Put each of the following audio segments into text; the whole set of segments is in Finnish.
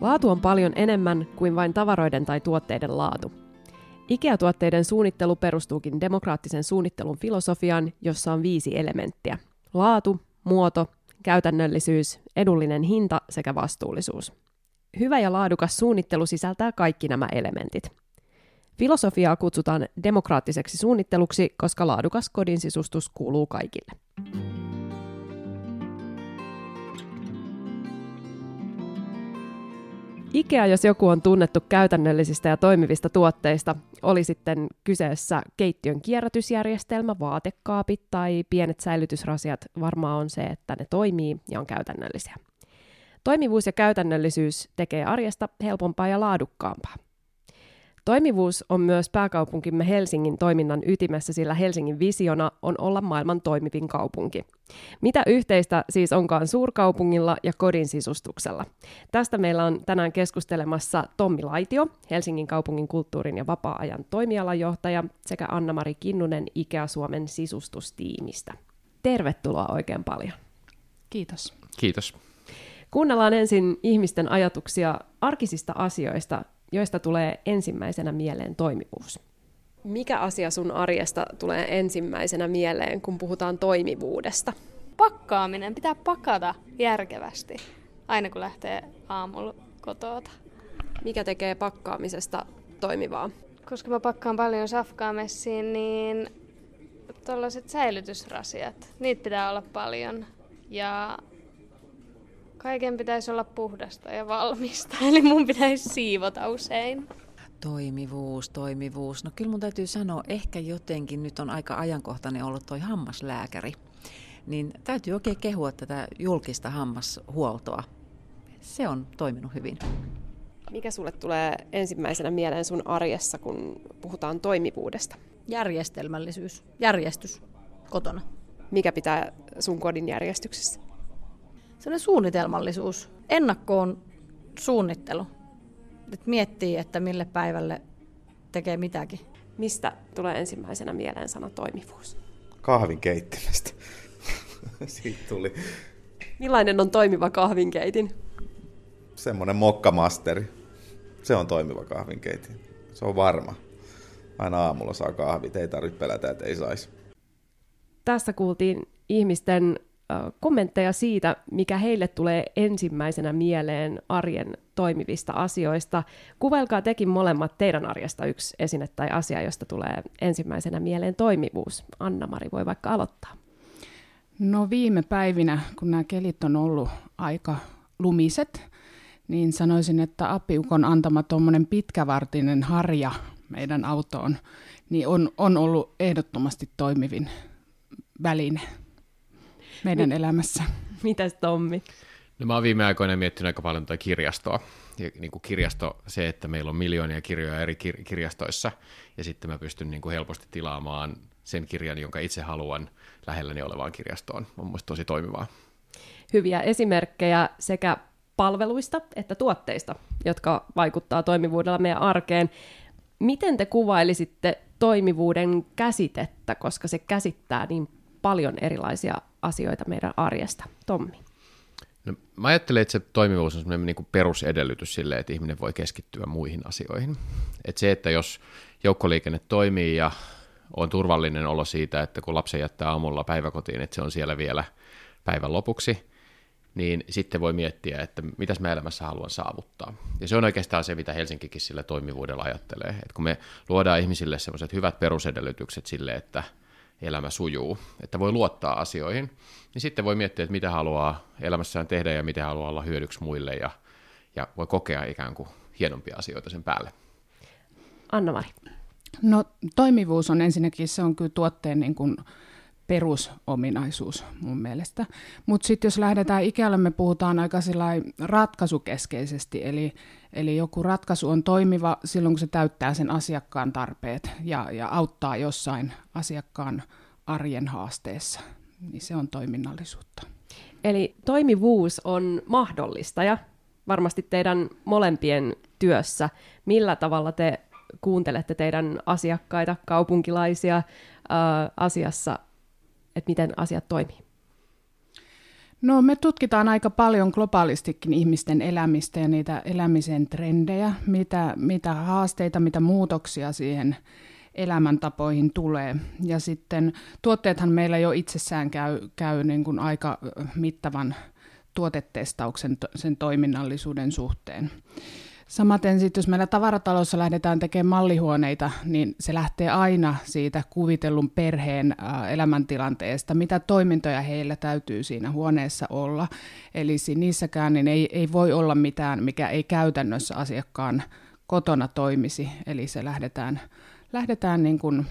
Laatu on paljon enemmän kuin vain tavaroiden tai tuotteiden laatu. IKEA-tuotteiden suunnittelu perustuukin demokraattisen suunnittelun filosofiaan, jossa on viisi elementtiä. Laatu, muoto, käytännöllisyys, edullinen hinta sekä vastuullisuus. Hyvä ja laadukas suunnittelu sisältää kaikki nämä elementit. Filosofiaa kutsutaan demokraattiseksi suunnitteluksi, koska laadukas kodin sisustus kuuluu kaikille. IKEA, jos joku on tunnettu käytännöllisistä ja toimivista tuotteista, oli sitten kyseessä keittiön kierrätysjärjestelmä, vaatekaapit tai pienet säilytysrasiat, varmaan on se, että ne toimii ja on käytännöllisiä. Toimivuus ja käytännöllisyys tekee arjesta helpompaa ja laadukkaampaa. Toimivuus on myös pääkaupunkimme Helsingin toiminnan ytimessä, sillä Helsingin visiona on olla maailman toimivin kaupunki. Mitä yhteistä siis onkaan suurkaupungilla ja kodin sisustuksella? Tästä meillä on tänään keskustelemassa Tommi Laitio, Helsingin kaupungin kulttuurin ja vapaa-ajan toimialajohtaja, sekä Anna-Mari Kinnunen Ikea Suomen sisustustiimistä. Tervetuloa oikein paljon. Kiitos. Kiitos. Kuunnellaan ensin ihmisten ajatuksia arkisista asioista, joista tulee ensimmäisenä mieleen toimivuus. Mikä asia sun arjesta tulee ensimmäisenä mieleen, kun puhutaan toimivuudesta? Pakkaaminen. Pitää pakata järkevästi, aina kun lähtee aamulla kotoota. Mikä tekee pakkaamisesta toimivaa? Koska mä pakkaan paljon safkaa messiin, niin tuollaiset säilytysrasiat, niitä pitää olla paljon. Ja Kaiken pitäisi olla puhdasta ja valmista, eli mun pitäisi siivota usein. Toimivuus, toimivuus. No kyllä mun täytyy sanoa, ehkä jotenkin nyt on aika ajankohtainen ollut toi hammaslääkäri. Niin täytyy oikein kehua tätä julkista hammashuoltoa. Se on toiminut hyvin. Mikä sulle tulee ensimmäisenä mieleen sun arjessa, kun puhutaan toimivuudesta? Järjestelmällisyys, järjestys kotona. Mikä pitää sun kodin järjestyksessä? Sellainen suunnitelmallisuus, ennakkoon suunnittelu. Et miettii, että mille päivälle tekee mitäkin. Mistä tulee ensimmäisenä mieleen sana toimivuus? Kahvin keittimestä. Siitä tuli. Millainen on toimiva kahvinkeitin? Semmoinen mokkamasteri. Se on toimiva kahvinkeitin. Se on varma. Aina aamulla saa kahvit, ei tarvitse pelätä, että ei saisi. Tässä kuultiin ihmisten kommentteja siitä, mikä heille tulee ensimmäisenä mieleen arjen toimivista asioista. Kuvailkaa tekin molemmat teidän arjesta yksi esine tai asia, josta tulee ensimmäisenä mieleen toimivuus. Anna-Mari voi vaikka aloittaa. No viime päivinä, kun nämä kelit on ollut aika lumiset, niin sanoisin, että apiukon antama tuommoinen pitkävartinen harja meidän autoon, niin on, on ollut ehdottomasti toimivin väline meidän Mi- elämässä. Mitäs Tommi? No mä oon viime aikoina miettinyt aika paljon tuota kirjastoa. Ja niin kuin kirjasto, se, että meillä on miljoonia kirjoja eri kir- kirjastoissa, ja sitten mä pystyn niin kuin helposti tilaamaan sen kirjan, jonka itse haluan lähelläni olevaan kirjastoon. On mielestäni tosi toimivaa. Hyviä esimerkkejä sekä palveluista että tuotteista, jotka vaikuttaa toimivuudella meidän arkeen. Miten te kuvailisitte toimivuuden käsitettä, koska se käsittää niin paljon erilaisia asioita meidän arjesta. Tommi. No, mä ajattelen, että se toimivuus on semmoinen niin perusedellytys sille, että ihminen voi keskittyä muihin asioihin. Että se, että jos joukkoliikenne toimii ja on turvallinen olo siitä, että kun lapsen jättää aamulla päiväkotiin, että se on siellä vielä päivän lopuksi, niin sitten voi miettiä, että mitäs mä elämässä haluan saavuttaa. Ja se on oikeastaan se, mitä Helsinkikin sillä toimivuudella ajattelee. Että kun me luodaan ihmisille sellaiset hyvät perusedellytykset sille, että – elämä sujuu, että voi luottaa asioihin, niin sitten voi miettiä, että mitä haluaa elämässään tehdä ja miten haluaa olla hyödyksi muille ja, ja voi kokea ikään kuin hienompia asioita sen päälle. Anna-Mari. No toimivuus on ensinnäkin, se on kyllä tuotteen niin kuin perusominaisuus mun mielestä. Mutta sitten jos lähdetään ikällä, me puhutaan aika ratkaisukeskeisesti, eli, eli joku ratkaisu on toimiva silloin, kun se täyttää sen asiakkaan tarpeet ja, ja auttaa jossain asiakkaan arjen haasteessa, niin se on toiminnallisuutta. Eli toimivuus on mahdollista ja varmasti teidän molempien työssä. Millä tavalla te kuuntelette teidän asiakkaita, kaupunkilaisia asiassa että miten asiat toimii? No me tutkitaan aika paljon globaalistikin ihmisten elämistä ja niitä elämisen trendejä, mitä, mitä haasteita, mitä muutoksia siihen elämäntapoihin tulee. Ja sitten tuotteethan meillä jo itsessään käy, käy niin kuin aika mittavan tuotetestauksen sen toiminnallisuuden suhteen. Samaten sitten, jos meillä tavaratalossa lähdetään tekemään mallihuoneita, niin se lähtee aina siitä kuvitellun perheen elämäntilanteesta, mitä toimintoja heillä täytyy siinä huoneessa olla. Eli niissäkään niin ei, ei voi olla mitään, mikä ei käytännössä asiakkaan kotona toimisi. Eli se lähdetään, lähdetään niin kuin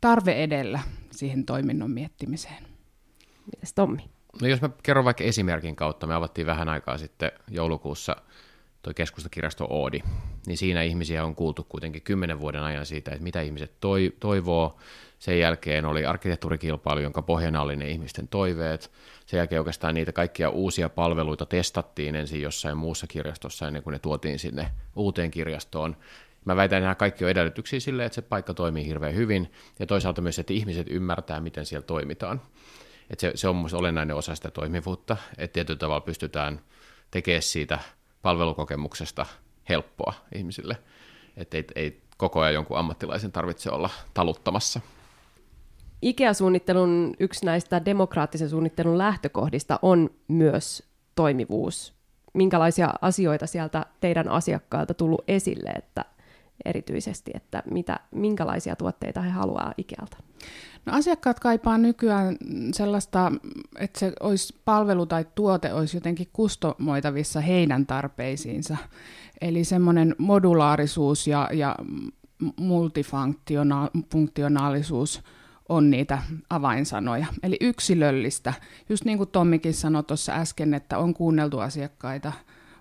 tarve edellä siihen toiminnon miettimiseen. Mites Tommi? No jos mä kerron vaikka esimerkin kautta, me avattiin vähän aikaa sitten joulukuussa – tuo keskustakirjasto Oodi, niin siinä ihmisiä on kuultu kuitenkin kymmenen vuoden ajan siitä, että mitä ihmiset toi, toivoo. Sen jälkeen oli arkkitehtuurikilpailu, jonka pohjana oli ne ihmisten toiveet. Sen jälkeen oikeastaan niitä kaikkia uusia palveluita testattiin ensin jossain muussa kirjastossa ennen kuin ne tuotiin sinne uuteen kirjastoon. Mä väitän, että nämä kaikki on edellytyksiä sille, että se paikka toimii hirveän hyvin, ja toisaalta myös, että ihmiset ymmärtää, miten siellä toimitaan. Että se, se on olennainen osa sitä toimivuutta, että tietyllä tavalla pystytään tekemään siitä – palvelukokemuksesta helppoa ihmisille, että ei, ei koko ajan jonkun ammattilaisen tarvitse olla taluttamassa. IKEA-suunnittelun yksi näistä demokraattisen suunnittelun lähtökohdista on myös toimivuus. Minkälaisia asioita sieltä teidän asiakkailta tullut esille, että erityisesti, että mitä, minkälaisia tuotteita he haluaa Ikealta? No asiakkaat kaipaa nykyään sellaista, että se olisi palvelu tai tuote olisi jotenkin kustomoitavissa heidän tarpeisiinsa. Eli semmoinen modulaarisuus ja, ja multifunktionaalisuus on niitä avainsanoja. Eli yksilöllistä. Just niin kuin Tommikin sanoi tuossa äsken, että on kuunneltu asiakkaita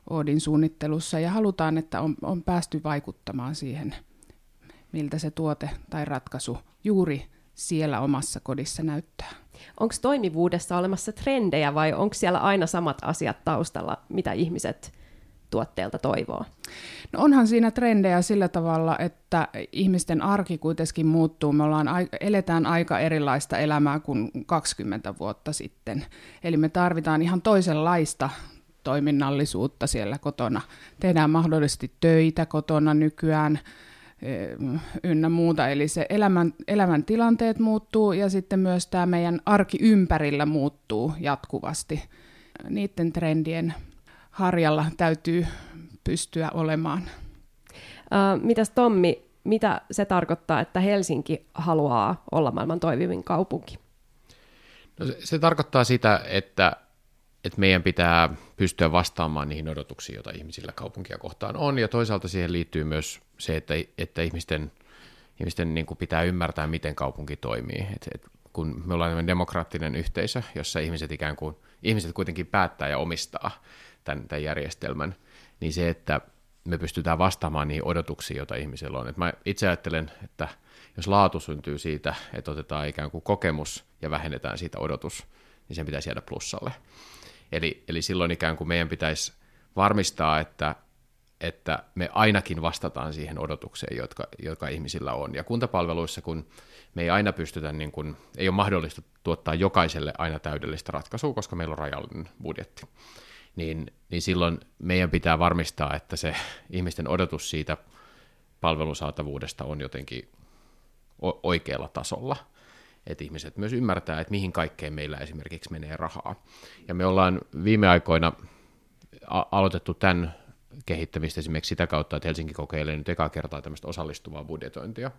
Oodin suunnittelussa ja halutaan, että on, on päästy vaikuttamaan siihen, miltä se tuote tai ratkaisu juuri siellä omassa kodissa näyttää. Onko toimivuudessa olemassa trendejä vai onko siellä aina samat asiat taustalla, mitä ihmiset tuotteelta toivoo? No onhan siinä trendejä sillä tavalla, että ihmisten arki kuitenkin muuttuu. Me ollaan, eletään aika erilaista elämää kuin 20 vuotta sitten. Eli me tarvitaan ihan toisenlaista toiminnallisuutta siellä kotona. Tehdään mahdollisesti töitä kotona nykyään, ynnä muuta. Eli se elämän, elämän tilanteet muuttuu ja sitten myös tämä meidän arki ympärillä muuttuu jatkuvasti. Niiden trendien harjalla täytyy pystyä olemaan. Uh, mitäs Tommi, mitä se tarkoittaa, että Helsinki haluaa olla maailman toimivin kaupunki? No se, se tarkoittaa sitä, että että meidän pitää pystyä vastaamaan niihin odotuksiin, joita ihmisillä kaupunkia kohtaan on, ja toisaalta siihen liittyy myös se, että, että ihmisten, ihmisten niin kuin pitää ymmärtää, miten kaupunki toimii. Et, et kun me ollaan demokraattinen yhteisö, jossa ihmiset ikään kuin, ihmiset kuitenkin päättää ja omistaa tämän, tämän järjestelmän, niin se, että me pystytään vastaamaan niihin odotuksiin, joita ihmisillä on. Et mä itse ajattelen, että jos laatu syntyy siitä, että otetaan ikään kuin kokemus ja vähennetään siitä odotus, niin sen pitäisi jäädä plussalle. Eli, eli silloin ikään kuin meidän pitäisi varmistaa, että, että me ainakin vastataan siihen odotukseen, jotka, jotka ihmisillä on. Ja kuntapalveluissa, kun me ei aina pystytä, niin kuin, ei ole mahdollista tuottaa jokaiselle aina täydellistä ratkaisua, koska meillä on rajallinen budjetti, niin, niin silloin meidän pitää varmistaa, että se ihmisten odotus siitä palvelusaatavuudesta on jotenkin oikealla tasolla – että ihmiset myös ymmärtää, että mihin kaikkeen meillä esimerkiksi menee rahaa. Ja me ollaan viime aikoina aloitettu tämän kehittämistä esimerkiksi sitä kautta, että Helsinki kokeilee nyt ekaa kertaa tämmöistä osallistuvaa budjetointia.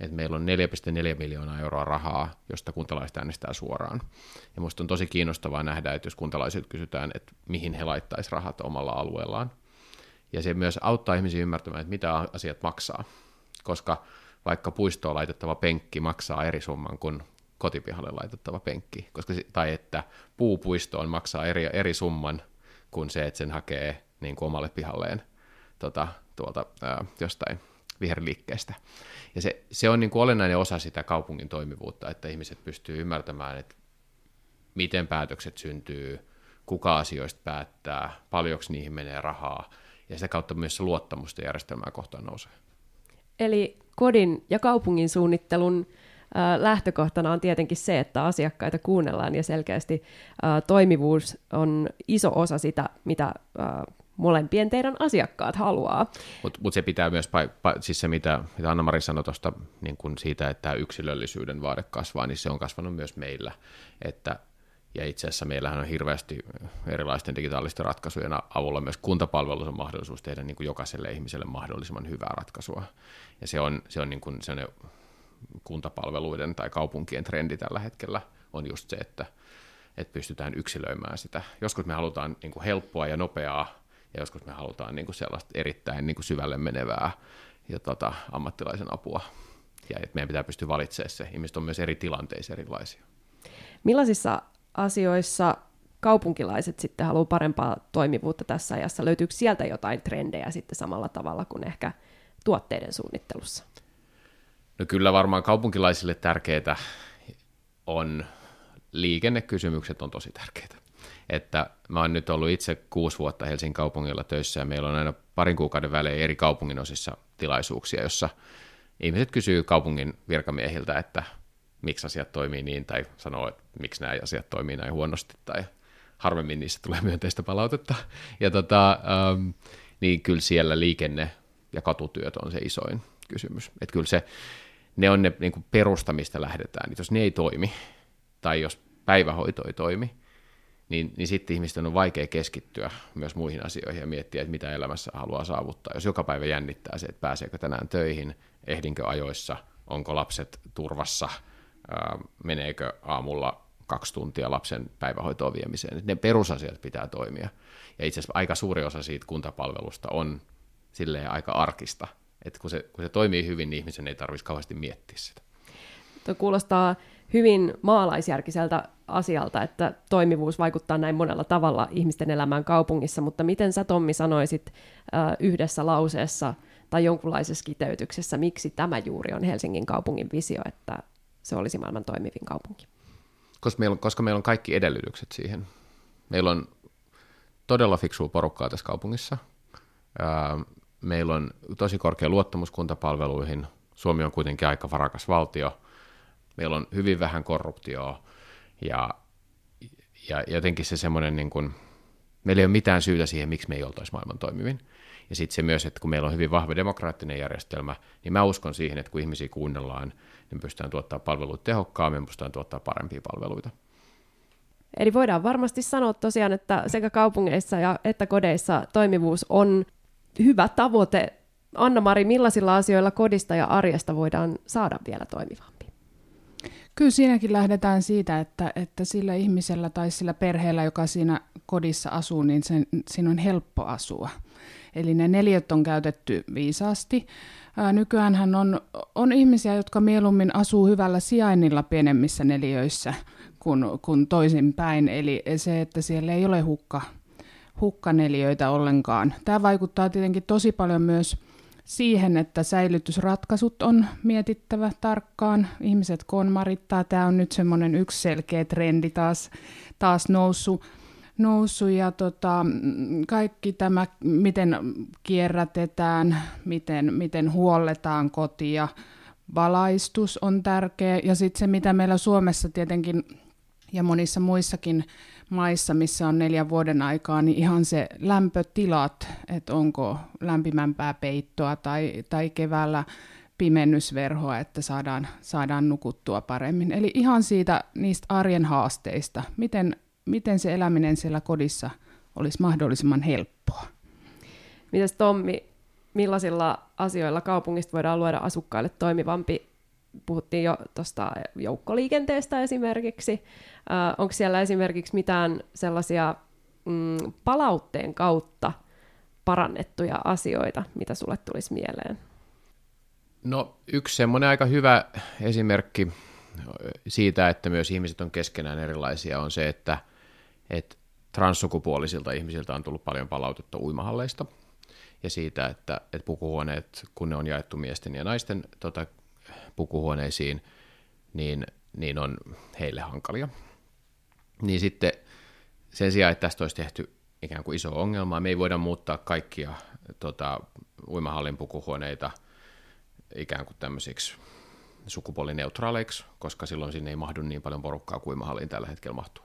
että meillä on 4,4 miljoonaa euroa rahaa, josta kuntalaiset äänestää suoraan. Ja minusta on tosi kiinnostavaa nähdä, että jos kuntalaiset kysytään, että mihin he laittaisivat rahat omalla alueellaan. Ja se myös auttaa ihmisiä ymmärtämään, että mitä asiat maksaa. Koska vaikka puistoon laitettava penkki maksaa eri summan kuin kotipihalle laitettava penkki, koska, tai että puupuistoon maksaa eri, eri summan kuin se, että sen hakee niin kuin omalle pihalleen tota, tuolta ää, jostain viherliikkeestä. Ja se, se on niin kuin olennainen osa sitä kaupungin toimivuutta, että ihmiset pystyy ymmärtämään, että miten päätökset syntyy, kuka asioista päättää, paljonko niihin menee rahaa, ja sitä kautta myös luottamusta järjestelmää kohtaan nousee. Eli kodin ja kaupungin suunnittelun lähtökohtana on tietenkin se, että asiakkaita kuunnellaan ja selkeästi toimivuus on iso osa sitä, mitä molempien teidän asiakkaat haluaa. Mutta mut se pitää myös, pa- pa- siis se mitä, mitä Anna-Mari sanoi tuosta niin kun siitä, että yksilöllisyyden vaade kasvaa, niin se on kasvanut myös meillä. Että, ja itse asiassa meillähän on hirveästi erilaisten digitaalisten ratkaisujen avulla myös kuntapalvelussa on mahdollisuus tehdä niin kuin jokaiselle ihmiselle mahdollisimman hyvää ratkaisua. Ja se on, se on, niin kuin, kuntapalveluiden tai kaupunkien trendi tällä hetkellä on just se, että, että pystytään yksilöimään sitä. Joskus me halutaan niin kuin helppoa ja nopeaa ja joskus me halutaan niin kuin sellaista erittäin niin kuin syvälle menevää ja tota, ammattilaisen apua. Ja että meidän pitää pystyä valitsemaan se. Ihmiset on myös eri tilanteissa erilaisia. Millaisissa asioissa kaupunkilaiset sitten haluaa parempaa toimivuutta tässä ajassa? Löytyykö sieltä jotain trendejä sitten samalla tavalla kuin ehkä tuotteiden suunnittelussa? No kyllä varmaan kaupunkilaisille tärkeää on liikennekysymykset on tosi tärkeitä että mä oon nyt ollut itse kuusi vuotta Helsingin kaupungilla töissä ja meillä on aina parin kuukauden välein eri kaupungin osissa tilaisuuksia, jossa ihmiset kysyy kaupungin virkamiehiltä, että miksi asiat toimii niin, tai sanoo, että miksi nämä asiat toimii näin huonosti, tai harvemmin niissä tulee myönteistä palautetta. Ja tota, ähm, niin kyllä siellä liikenne- ja katutyöt on se isoin kysymys. Että kyllä se, ne on ne niin kuin perustamista lähdetään. Jos ne ei toimi, tai jos päivähoito ei toimi, niin, niin sitten ihmisten on vaikea keskittyä myös muihin asioihin ja miettiä, että mitä elämässä haluaa saavuttaa. Jos joka päivä jännittää se, että pääseekö tänään töihin, ehdinkö ajoissa, onko lapset turvassa, ää, meneekö aamulla kaksi tuntia lapsen päivähoitoon viemiseen. Ne perusasiat pitää toimia. Ja itse asiassa aika suuri osa siitä kuntapalvelusta on silleen aika arkista. Että kun se, kun se toimii hyvin, niin ihmisen ei tarvitsisi kauheasti miettiä sitä. Tuo kuulostaa hyvin maalaisjärkiseltä asialta, että toimivuus vaikuttaa näin monella tavalla ihmisten elämään kaupungissa, mutta miten sä Tommi sanoisit yhdessä lauseessa tai jonkunlaisessa kiteytyksessä, miksi tämä juuri on Helsingin kaupungin visio, että se olisi maailman toimivin kaupunki? Koska meillä on, koska meillä on kaikki edellytykset siihen. Meillä on todella fiksua porukkaa tässä kaupungissa. meillä on tosi korkea luottamus kuntapalveluihin. Suomi on kuitenkin aika varakas valtio. Meillä on hyvin vähän korruptioa ja, ja jotenkin se semmoinen, niin kuin, meillä ei ole mitään syytä siihen, miksi me ei oltaisi maailman toimivin. Ja sitten se myös, että kun meillä on hyvin vahva demokraattinen järjestelmä, niin mä uskon siihen, että kun ihmisiä kuunnellaan, niin pystytään tuottaa palveluita tehokkaammin, pystytään tuottaa parempia palveluita. Eli voidaan varmasti sanoa tosiaan, että sekä kaupungeissa ja että kodeissa toimivuus on hyvä tavoite. Anna-Mari, millaisilla asioilla kodista ja arjesta voidaan saada vielä toimivaa? Kyllä siinäkin lähdetään siitä, että, että sillä ihmisellä tai sillä perheellä, joka siinä kodissa asuu, niin sen, siinä on helppo asua. Eli ne neljöt on käytetty viisaasti. nykyään on, on ihmisiä, jotka mieluummin asuu hyvällä sijainnilla pienemmissä neliöissä kuin, kuin toisinpäin. Eli se, että siellä ei ole hukka, hukkaneliöitä ollenkaan. Tämä vaikuttaa tietenkin tosi paljon myös siihen, että säilytysratkaisut on mietittävä tarkkaan. Ihmiset konmarittaa. Tämä on nyt semmoinen yksi selkeä trendi taas, taas noussut. noussut ja tota, kaikki tämä, miten kierrätetään, miten, miten huolletaan kotia, valaistus on tärkeä. Ja sitten se, mitä meillä Suomessa tietenkin ja monissa muissakin maissa, missä on neljän vuoden aikaa, niin ihan se lämpötilat, että onko lämpimämpää peittoa tai, tai keväällä pimennysverhoa, että saadaan, saadaan nukuttua paremmin. Eli ihan siitä niistä arjen haasteista, miten, miten se eläminen siellä kodissa olisi mahdollisimman helppoa. Mitäs Tommi, millaisilla asioilla kaupungista voidaan luoda asukkaille toimivampi puhuttiin jo tuosta joukkoliikenteestä esimerkiksi. Äh, onko siellä esimerkiksi mitään sellaisia mm, palautteen kautta parannettuja asioita, mitä sulle tulisi mieleen? No yksi semmoinen aika hyvä esimerkki siitä, että myös ihmiset on keskenään erilaisia, on se, että, että transsukupuolisilta ihmisiltä on tullut paljon palautetta uimahalleista ja siitä, että, että pukuhuoneet, kun ne on jaettu miesten ja naisten tota, pukuhuoneisiin, niin, niin on heille hankalia. Niin sitten sen sijaan, että tästä olisi tehty ikään kuin iso ongelma, me ei voida muuttaa kaikkia tota, uimahallin pukuhuoneita ikään kuin tämmöisiksi sukupuolineutraaleiksi, koska silloin sinne ei mahdu niin paljon porukkaa kuin uimahalliin tällä hetkellä mahtuu.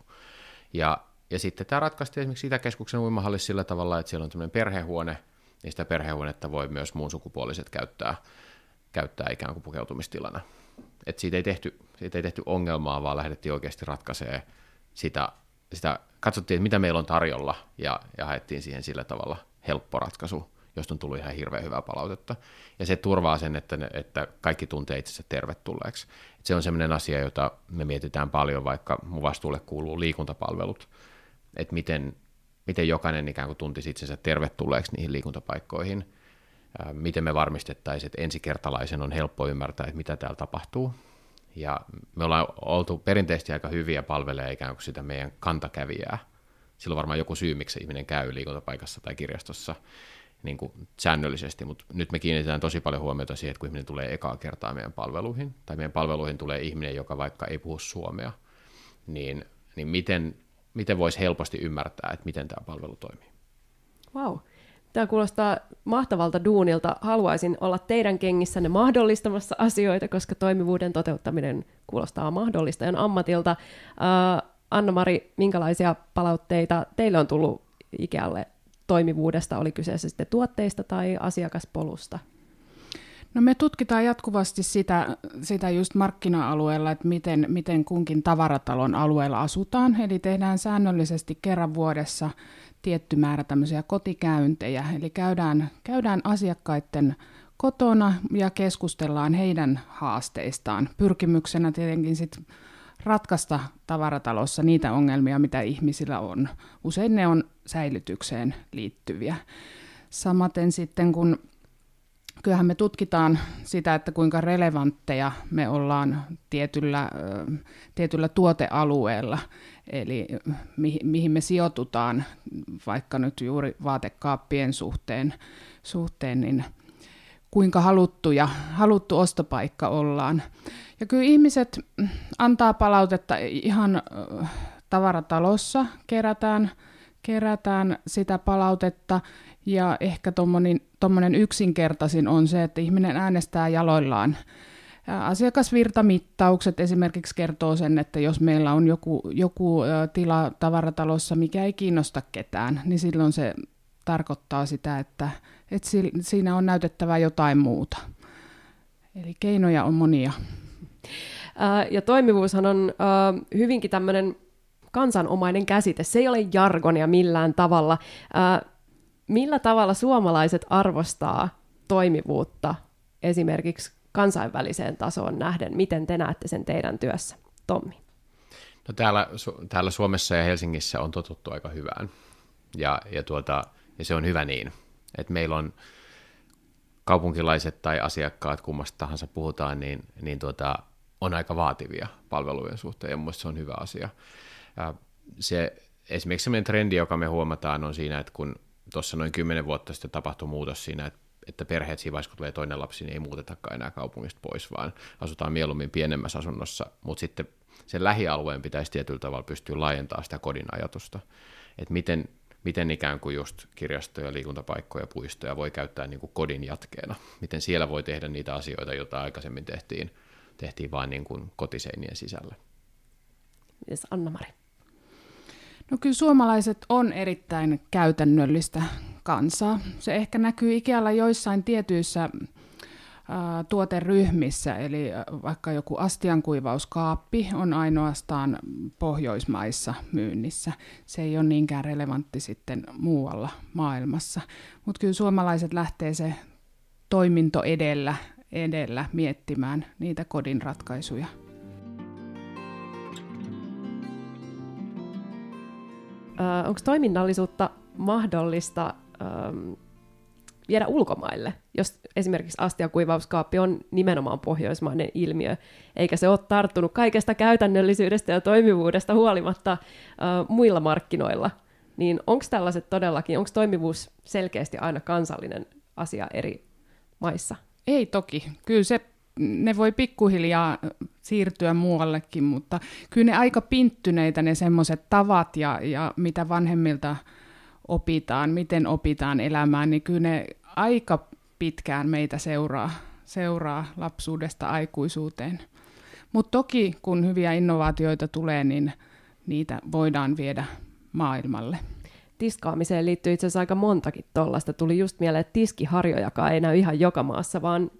Ja, ja sitten tämä ratkaistiin esimerkiksi Itäkeskuksen uimahallissa sillä tavalla, että siellä on tämmöinen perhehuone, niin sitä perhehuonetta voi myös muun sukupuoliset käyttää, käyttää ikään kuin pukeutumistilana. Et siitä, ei tehty, siitä ei tehty ongelmaa, vaan lähdettiin oikeasti ratkaisemaan sitä, sitä katsottiin, että mitä meillä on tarjolla, ja, ja haettiin siihen sillä tavalla helppo ratkaisu, josta on tullut ihan hirveän hyvää palautetta. Ja se turvaa sen, että, ne, että kaikki tuntee itsensä tervetulleeksi. Et se on sellainen asia, jota me mietitään paljon, vaikka mun vastuulle kuuluu liikuntapalvelut, että miten, miten jokainen ikään kuin tuntisi itsensä tervetulleeksi niihin liikuntapaikkoihin, miten me varmistettaisiin, että ensikertalaisen on helppo ymmärtää, että mitä täällä tapahtuu. Ja me ollaan oltu perinteisesti aika hyviä palvelemaan ikään kuin sitä meidän kantakävijää. Sillä on varmaan joku syy, miksi ihminen käy liikuntapaikassa tai kirjastossa niin kuin säännöllisesti, mutta nyt me kiinnitetään tosi paljon huomiota siihen, että kun ihminen tulee ekaa kertaa meidän palveluihin, tai meidän palveluihin tulee ihminen, joka vaikka ei puhu suomea, niin, niin miten, miten voisi helposti ymmärtää, että miten tämä palvelu toimii. Wow. Tämä kuulostaa mahtavalta duunilta. Haluaisin olla teidän kengissänne mahdollistamassa asioita, koska toimivuuden toteuttaminen kuulostaa mahdollistajan ammatilta. Uh, Anna-Mari, minkälaisia palautteita teille on tullut Ikealle toimivuudesta, oli kyseessä sitten tuotteista tai asiakaspolusta? No me tutkitaan jatkuvasti sitä, sitä just markkina-alueella, että miten, miten kunkin tavaratalon alueella asutaan. Eli tehdään säännöllisesti kerran vuodessa tietty määrä tämmöisiä kotikäyntejä. Eli käydään, käydään asiakkaiden kotona ja keskustellaan heidän haasteistaan. Pyrkimyksenä tietenkin sitten ratkaista tavaratalossa niitä ongelmia, mitä ihmisillä on. Usein ne on säilytykseen liittyviä. Samaten sitten kun kyllähän me tutkitaan sitä, että kuinka relevantteja me ollaan tietyllä, tietyllä tuotealueella, eli mihin, mihin me sijoitutaan, vaikka nyt juuri vaatekaappien suhteen, suhteen niin kuinka haluttu ja haluttu ostopaikka ollaan. Ja kyllä ihmiset antaa palautetta ihan tavaratalossa, kerätään, kerätään sitä palautetta, ja ehkä tuommoinen yksinkertaisin on se, että ihminen äänestää jaloillaan. Asiakasvirtamittaukset esimerkiksi kertoo sen, että jos meillä on joku, joku tila tavaratalossa, mikä ei kiinnosta ketään, niin silloin se tarkoittaa sitä, että, että siinä on näytettävä jotain muuta. Eli keinoja on monia. Ja toimivuushan on hyvinkin tämmöinen kansanomainen käsite. Se ei ole jargonia millään tavalla. Millä tavalla suomalaiset arvostaa toimivuutta esimerkiksi kansainväliseen tasoon nähden? Miten te näette sen teidän työssä, Tommi? No täällä, täällä Suomessa ja Helsingissä on totuttu aika hyvään. Ja, ja, tuota, ja se on hyvä niin, että meillä on kaupunkilaiset tai asiakkaat, kummasta tahansa puhutaan, niin, niin tuota, on aika vaativia palvelujen suhteen, ja mun se on hyvä asia. Se, esimerkiksi sellainen trendi, joka me huomataan, on siinä, että kun tuossa noin kymmenen vuotta sitten tapahtui muutos siinä, että että perheet siinä vaiheessa, kun tulee toinen lapsi, niin ei muutetakaan enää kaupungista pois, vaan asutaan mieluummin pienemmässä asunnossa, mutta sitten sen lähialueen pitäisi tietyllä tavalla pystyä laajentamaan sitä kodin ajatusta, että miten, miten ikään kuin just kirjastoja, liikuntapaikkoja, puistoja voi käyttää niin kuin kodin jatkeena, miten siellä voi tehdä niitä asioita, joita aikaisemmin tehtiin, tehtiin vain niin kuin kotiseinien sisällä. Yes, Anna-Mari. No kyllä suomalaiset on erittäin käytännöllistä kansaa. Se ehkä näkyy Ikealla joissain tietyissä tuoteryhmissä, eli vaikka joku astiankuivauskaappi on ainoastaan Pohjoismaissa myynnissä. Se ei ole niinkään relevantti sitten muualla maailmassa. Mutta kyllä suomalaiset lähtee se toiminto edellä, edellä miettimään niitä kodin ratkaisuja. Onko toiminnallisuutta mahdollista ähm, viedä ulkomaille, jos esimerkiksi astiakuivauskaappi on nimenomaan pohjoismainen ilmiö, eikä se ole tarttunut kaikesta käytännöllisyydestä ja toimivuudesta huolimatta äh, muilla markkinoilla, niin onko tällaiset todellakin, onko toimivuus selkeästi aina kansallinen asia eri maissa? Ei toki. Kyllä se ne voi pikkuhiljaa siirtyä muuallekin, mutta kyllä ne aika pinttyneitä ne semmoiset tavat ja, ja mitä vanhemmilta opitaan, miten opitaan elämään, niin kyllä ne aika pitkään meitä seuraa, seuraa lapsuudesta aikuisuuteen. Mutta toki kun hyviä innovaatioita tulee, niin niitä voidaan viedä maailmalle. Tiskaamiseen liittyy itse asiassa aika montakin tuollaista. Tuli just mieleen, että tiskiharjojakaan ei näy ihan joka maassa, vaan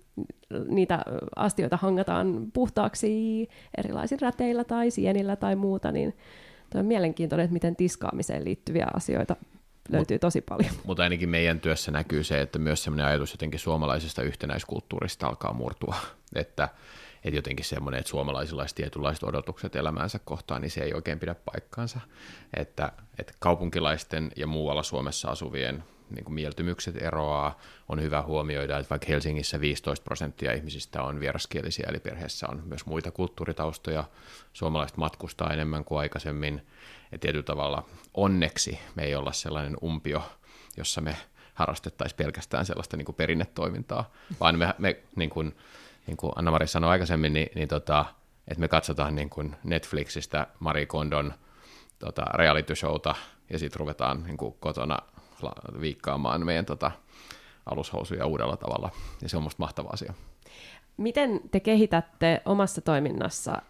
niitä astioita hangataan puhtaaksi erilaisin räteillä tai sienillä tai muuta, niin Tuo on mielenkiintoinen, että miten tiskaamiseen liittyviä asioita löytyy Mut, tosi paljon. Mutta ainakin meidän työssä näkyy se, että myös sellainen ajatus jotenkin suomalaisesta yhtenäiskulttuurista alkaa murtua, että että jotenkin semmoinen, että suomalaisilla olisi tietynlaiset odotukset elämäänsä kohtaan, niin se ei oikein pidä paikkaansa. Että, että kaupunkilaisten ja muualla Suomessa asuvien niin kuin mieltymykset eroaa. On hyvä huomioida, että vaikka Helsingissä 15 prosenttia ihmisistä on vieraskielisiä, eli perheessä on myös muita kulttuuritaustoja. Suomalaiset matkustaa enemmän kuin aikaisemmin. Ja tietyllä tavalla onneksi me ei olla sellainen umpio, jossa me harrastettaisiin pelkästään sellaista niin kuin perinnetoimintaa, vaan me, me niin kuin, niin kuin Anna-Mari sanoi aikaisemmin, niin, niin tota, että me katsotaan niin kuin Netflixistä Marie Kondon tota, reality showta ja sitten ruvetaan niin kuin kotona viikkaamaan meidän tota, alushousuja uudella tavalla, ja se on musta mahtava asia. Miten te kehitätte omassa toiminnassa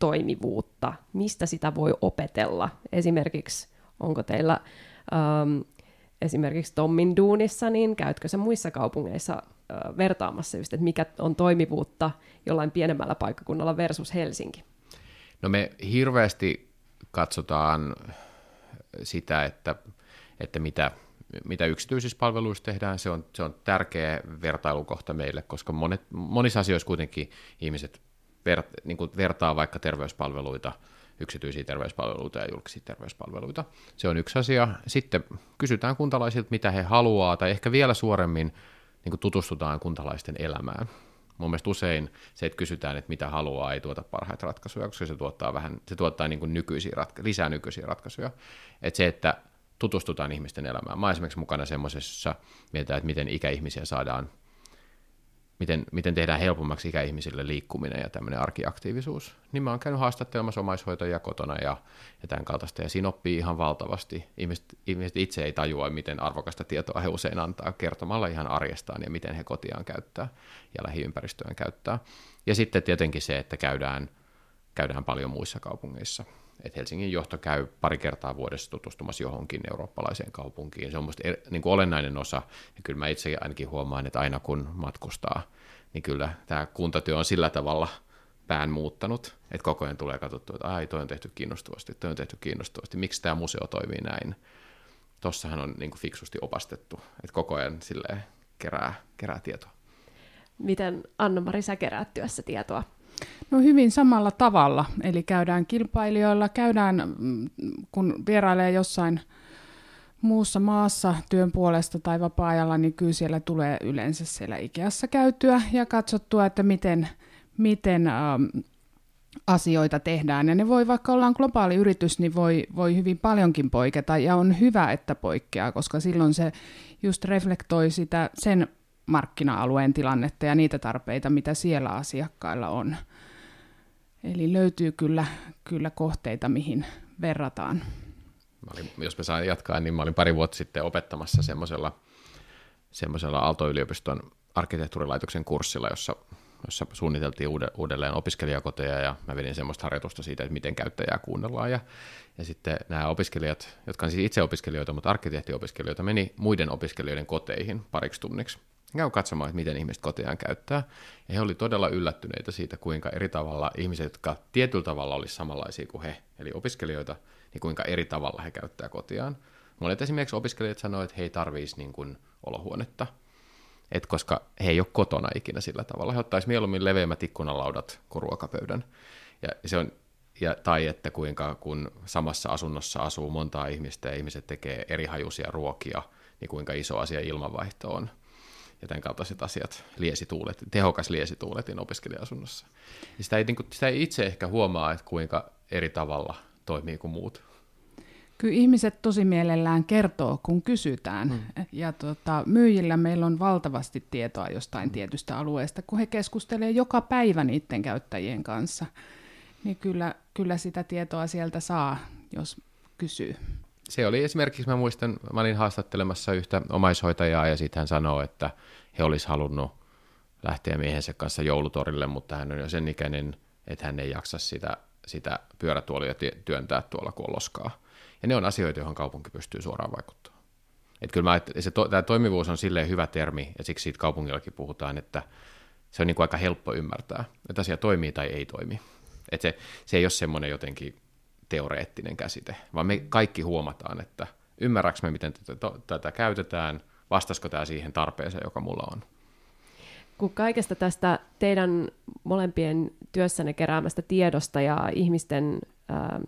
toimivuutta? Mistä sitä voi opetella? Esimerkiksi onko teillä ähm, esimerkiksi Tommin duunissa, niin käytkö sä muissa kaupungeissa äh, vertaamassa just, että mikä on toimivuutta jollain pienemmällä paikkakunnalla versus Helsinki? No me hirveästi katsotaan sitä, että että mitä, mitä yksityisissä palveluissa tehdään, se on, se on tärkeä vertailukohta meille, koska monet, monissa asioissa kuitenkin ihmiset ver, niin kuin vertaa vaikka terveyspalveluita, yksityisiä terveyspalveluita ja julkisia terveyspalveluita. Se on yksi asia. Sitten kysytään kuntalaisilta, mitä he haluaa, tai ehkä vielä suoremmin niin kuin tutustutaan kuntalaisten elämään. Mun mielestä usein se, että kysytään, että mitä haluaa, ei tuota parhaita ratkaisuja, koska se tuottaa, vähän, se tuottaa niin kuin nykyisiä ratka- lisää nykyisiä ratkaisuja. Että se, että tutustutaan ihmisten elämään. Mä esimerkiksi mukana semmoisessa, mietitään, että miten ikäihmisiä saadaan, miten, miten tehdään helpommaksi ikäihmisille liikkuminen ja tämmöinen arkiaktiivisuus. Niin mä oon käynyt haastattelemassa omaishoitajia kotona ja, ja tämän kaltaista, ja siinä oppii ihan valtavasti. Ihmiset, ihmiset itse ei tajua, miten arvokasta tietoa he usein antaa kertomalla ihan arjestaan ja miten he kotiaan käyttää ja lähiympäristöään käyttää. Ja sitten tietenkin se, että käydään, käydään paljon muissa kaupungeissa että Helsingin johto käy pari kertaa vuodessa tutustumassa johonkin eurooppalaiseen kaupunkiin. Se on minusta niin kuin olennainen osa, ja kyllä mä itse ainakin huomaan, että aina kun matkustaa, niin kyllä tämä kuntatyö on sillä tavalla pään muuttanut, että koko ajan tulee katsottua, että ai, toi on tehty kiinnostavasti, toi on tehty kiinnostavasti, miksi tämä museo toimii näin. Tossahan on niin kuin fiksusti opastettu, että koko ajan kerää, kerää tietoa. Miten Anna-Mari sä keräät työssä tietoa? No hyvin samalla tavalla, eli käydään kilpailijoilla, käydään, mm, kun vierailee jossain muussa maassa työn puolesta tai vapaa-ajalla, niin kyllä siellä tulee yleensä siellä Ikeassa käytyä ja katsottua, että miten, miten ähm, asioita tehdään. Ja ne voi, vaikka ollaan globaali yritys, niin voi, voi hyvin paljonkin poiketa, ja on hyvä, että poikkeaa, koska silloin se just reflektoi sitä sen markkina-alueen tilannetta ja niitä tarpeita, mitä siellä asiakkailla on. Eli löytyy kyllä, kyllä kohteita, mihin verrataan. Mä olin, jos me saan jatkaa, niin mä olin pari vuotta sitten opettamassa semmoisella, semmoisella Aalto-yliopiston arkkitehtuurilaitoksen kurssilla, jossa, jossa suunniteltiin uudelleen opiskelijakoteja ja mä vedin semmoista harjoitusta siitä, että miten käyttäjää kuunnellaan ja, ja sitten nämä opiskelijat, jotka on siis itse opiskelijoita, mutta arkkitehtiopiskelijoita, meni muiden opiskelijoiden koteihin pariksi tunniksi käy katsomaan, että miten ihmiset kotiaan käyttää. Ja he olivat todella yllättyneitä siitä, kuinka eri tavalla ihmiset, jotka tietyllä tavalla olisivat samanlaisia kuin he, eli opiskelijoita, niin kuinka eri tavalla he käyttää kotiaan. Monet esimerkiksi opiskelijat sanoivat, että he ei tarvitsisi niin kuin olohuonetta, et koska he ei ole kotona ikinä sillä tavalla. He ottaisivat mieluummin leveämmät ikkunalaudat kuin ruokapöydän. Ja se on, ja, tai että kuinka kun samassa asunnossa asuu montaa ihmistä ja ihmiset tekee eri hajuisia ruokia, niin kuinka iso asia ilmanvaihto on ja tämän kaltaiset asiat, liesituulet, tehokas liesituuletin opiskelija-asunnossa. Ja sitä, ei, niin kuin, sitä ei itse ehkä huomaa, että kuinka eri tavalla toimii kuin muut. Kyllä ihmiset tosi mielellään kertoo, kun kysytään. Hmm. Ja tota, myyjillä meillä on valtavasti tietoa jostain hmm. tietystä alueesta, kun he keskustelevat joka päivä niiden käyttäjien kanssa. Niin kyllä, kyllä sitä tietoa sieltä saa, jos kysyy se oli esimerkiksi, mä muistan, mä olin haastattelemassa yhtä omaishoitajaa ja sitten hän sanoi, että he olisi halunnut lähteä miehensä kanssa joulutorille, mutta hän on jo sen ikäinen, että hän ei jaksa sitä, sitä pyörätuolia työntää tuolla, kun on loskaa. Ja ne on asioita, joihin kaupunki pystyy suoraan vaikuttamaan. Että kyllä mä, se to, tämä toimivuus on silleen hyvä termi, ja siksi siitä kaupungillakin puhutaan, että se on niin kuin aika helppo ymmärtää, että asia toimii tai ei toimi. Että se, se ei ole semmoinen jotenkin teoreettinen käsite, vaan me kaikki huomataan, että ymmärräks me, miten tätä, tätä käytetään, vastasko tämä siihen tarpeeseen, joka mulla on. Kun kaikesta tästä teidän molempien työssänne keräämästä tiedosta ja ihmisten ää,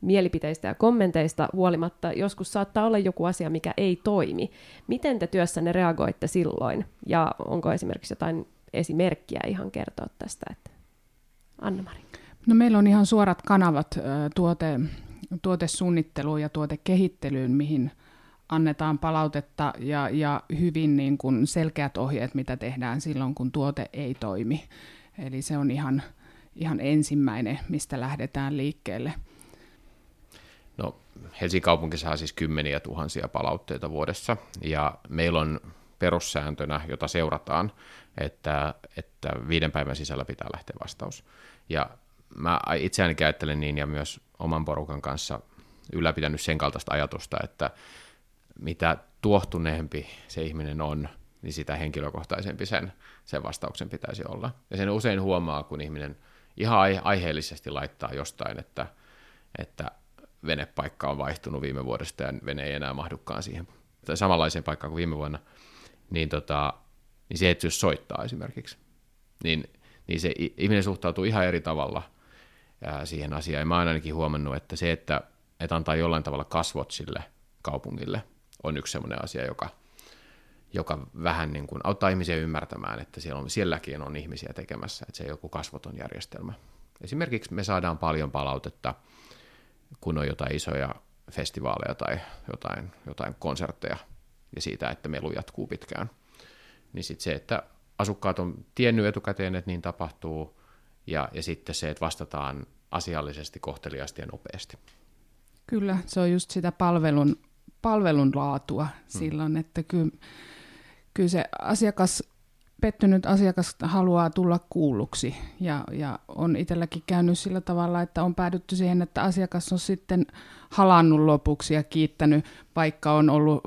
mielipiteistä ja kommenteista huolimatta joskus saattaa olla joku asia, mikä ei toimi. Miten te työssänne reagoitte silloin? Ja onko esimerkiksi jotain esimerkkiä ihan kertoa tästä? Että... Anna-Mari. No meillä on ihan suorat kanavat tuote, tuotesuunnitteluun ja tuotekehittelyyn, mihin annetaan palautetta ja, ja hyvin niin kuin selkeät ohjeet, mitä tehdään silloin, kun tuote ei toimi. Eli se on ihan, ihan ensimmäinen, mistä lähdetään liikkeelle. No, Helsingin kaupunki saa siis kymmeniä tuhansia palautteita vuodessa, ja meillä on perussääntönä, jota seurataan, että, että viiden päivän sisällä pitää lähteä vastaus. Ja mä itse ainakin ajattelen niin, ja myös oman porukan kanssa ylläpitänyt sen kaltaista ajatusta, että mitä tuohtuneempi se ihminen on, niin sitä henkilökohtaisempi sen, sen vastauksen pitäisi olla. Ja sen usein huomaa, kun ihminen ihan aiheellisesti laittaa jostain, että, että venepaikka on vaihtunut viime vuodesta ja vene ei enää mahdukaan siihen tai samanlaiseen paikkaan kuin viime vuonna, niin, tota, niin se, että jos soittaa esimerkiksi, niin, niin se ihminen suhtautuu ihan eri tavalla siihen asiaan. Ja mä oon ainakin huomannut, että se, että, että antaa jollain tavalla kasvot sille kaupungille, on yksi sellainen asia, joka, joka vähän niin kuin auttaa ihmisiä ymmärtämään, että siellä on, sielläkin on ihmisiä tekemässä, että se ei joku kasvoton järjestelmä. Esimerkiksi me saadaan paljon palautetta, kun on jotain isoja festivaaleja tai jotain, jotain konsertteja, ja siitä, että melu jatkuu pitkään. Niin sitten se, että asukkaat on tiennyt etukäteen, että niin tapahtuu, ja, ja sitten se, että vastataan asiallisesti, kohteliaasti ja nopeasti. Kyllä, se on just sitä palvelun palvelun laatua hmm. silloin, että kyllä, kyllä se asiakas, pettynyt asiakas haluaa tulla kuulluksi ja, ja on itselläkin käynyt sillä tavalla, että on päädytty siihen, että asiakas on sitten halannut lopuksi ja kiittänyt, vaikka on ollut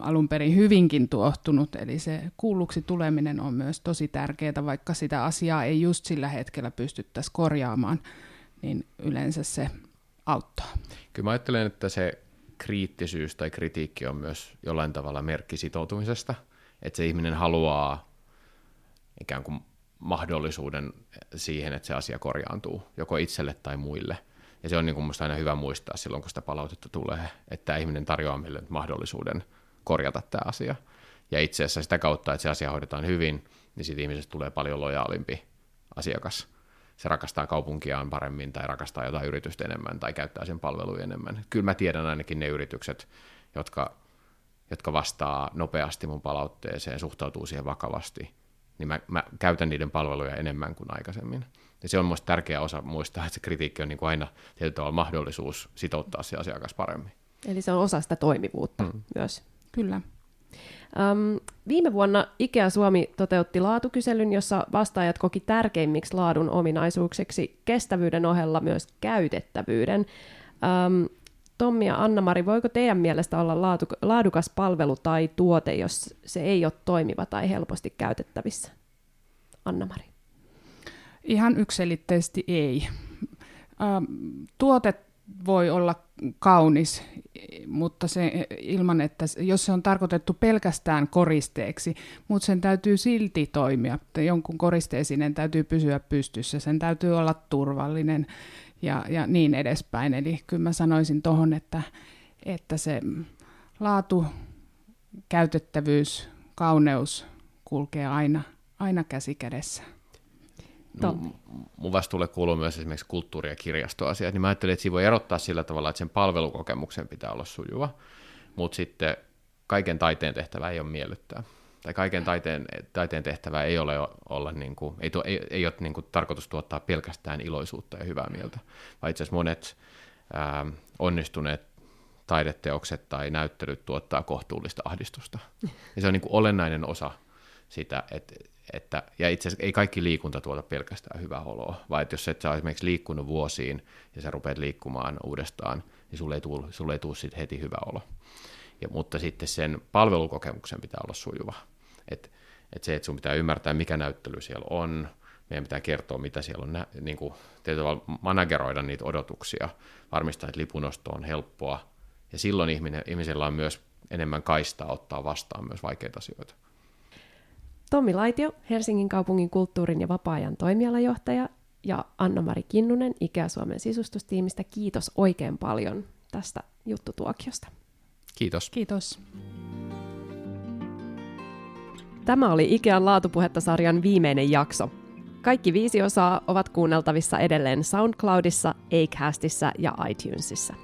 alun perin hyvinkin tuohtunut. Eli se kuulluksi tuleminen on myös tosi tärkeää, vaikka sitä asiaa ei just sillä hetkellä pystyttäisi korjaamaan, niin yleensä se auttaa. Kyllä mä ajattelen, että se kriittisyys tai kritiikki on myös jollain tavalla merkki sitoutumisesta, että se ihminen haluaa ikään kuin mahdollisuuden siihen, että se asia korjaantuu, joko itselle tai muille. Ja se on niin kuin aina hyvä muistaa silloin, kun sitä palautetta tulee, että tämä ihminen tarjoaa meille mahdollisuuden korjata tämä asia. Ja itse asiassa sitä kautta, että se asia hoidetaan hyvin, niin siitä ihmisestä tulee paljon lojaalimpi asiakas se rakastaa kaupunkiaan paremmin tai rakastaa jotain yritystä enemmän tai käyttää sen palveluja enemmän. Kyllä mä tiedän ainakin ne yritykset, jotka, jotka vastaa nopeasti mun palautteeseen, suhtautuu siihen vakavasti, niin mä, mä käytän niiden palveluja enemmän kuin aikaisemmin. Ja se on myös tärkeä osa muistaa, että se kritiikki on niin kuin aina tietyllä tavalla mahdollisuus sitouttaa se asiakas paremmin. Eli se on osa sitä toimivuutta mm. myös. Kyllä. Um, viime vuonna IKEA Suomi toteutti laatukyselyn, jossa vastaajat koki tärkeimmiksi laadun ominaisuuksiksi kestävyyden ohella myös käytettävyyden. Um, Tommi ja Anna-Mari, voiko teidän mielestä olla laadukas palvelu tai tuote, jos se ei ole toimiva tai helposti käytettävissä? Anna-Mari. Ihan ykselitteisesti ei. Tuote voi olla kaunis, mutta se ilman, että jos se on tarkoitettu pelkästään koristeeksi, mutta sen täytyy silti toimia. Jonkun koristeesinen täytyy pysyä pystyssä, sen täytyy olla turvallinen ja, ja niin edespäin. Eli kyllä mä sanoisin tuohon, että, että se laatu, käytettävyys, kauneus kulkee aina, aina käsi kädessä. No, mun vastuulle kuuluu myös esimerkiksi kulttuuri- ja kirjastoasiat, niin mä ajattelin, että siinä voi erottaa sillä tavalla, että sen palvelukokemuksen pitää olla sujuva, mutta sitten kaiken taiteen tehtävä ei ole miellyttää. Tai kaiken taiteen, taiteen tehtävä ei ole olla niin kuin, ei, ei, ei ole niin kuin tarkoitus tuottaa pelkästään iloisuutta ja hyvää mieltä, vaan itse asiassa monet ää, onnistuneet taideteokset tai näyttelyt tuottaa kohtuullista ahdistusta. Ja se on niin kuin olennainen osa sitä, että, että ja itse asiassa ei kaikki liikunta tuota pelkästään hyvää oloa, vaan että jos et sä esimerkiksi liikkunut vuosiin ja sä rupeat liikkumaan uudestaan, niin sulle ei tule, sulle ei tule heti hyvä olo. Ja, mutta sitten sen palvelukokemuksen pitää olla sujuva. Et, et se, että sun pitää ymmärtää, mikä näyttely siellä on, meidän pitää kertoa, mitä siellä on, niin kuin, tietyllä manageroida niitä odotuksia, varmistaa, että lipunosto on helppoa, ja silloin ihminen, ihmisellä on myös enemmän kaistaa ottaa vastaan myös vaikeita asioita. Tommi Laitio, Helsingin kaupungin kulttuurin ja vapaa-ajan toimialajohtaja, ja Anna-Mari Kinnunen Ikea-Suomen sisustustiimistä. Kiitos oikein paljon tästä juttutuokiosta. Kiitos. Kiitos. Tämä oli Ikean laatupuhetta-sarjan viimeinen jakso. Kaikki viisi osaa ovat kuunneltavissa edelleen SoundCloudissa, Acastissa ja iTunesissa.